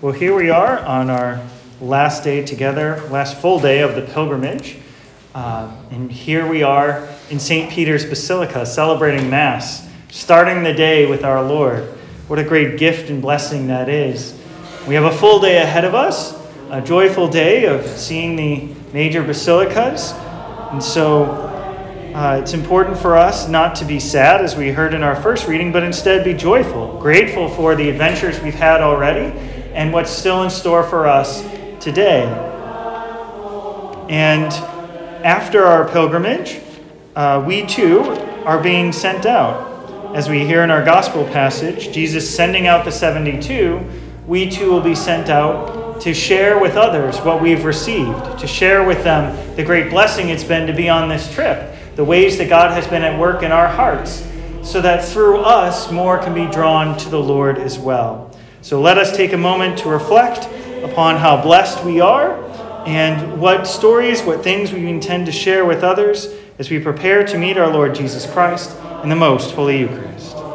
Well, here we are on our last day together, last full day of the pilgrimage. Uh, and here we are in St. Peter's Basilica celebrating Mass, starting the day with our Lord. What a great gift and blessing that is. We have a full day ahead of us, a joyful day of seeing the major basilicas. And so uh, it's important for us not to be sad, as we heard in our first reading, but instead be joyful, grateful for the adventures we've had already and what's still in store for us today. And after our pilgrimage, uh, we too are being sent out. As we hear in our gospel passage, Jesus sending out the 72, we too will be sent out to share with others what we've received, to share with them the great blessing it's been to be on this trip, the ways that God has been at work in our hearts, so that through us more can be drawn to the Lord as well. So let us take a moment to reflect upon how blessed we are and what stories, what things we intend to share with others as we prepare to meet our Lord Jesus Christ in the most holy Eucharist.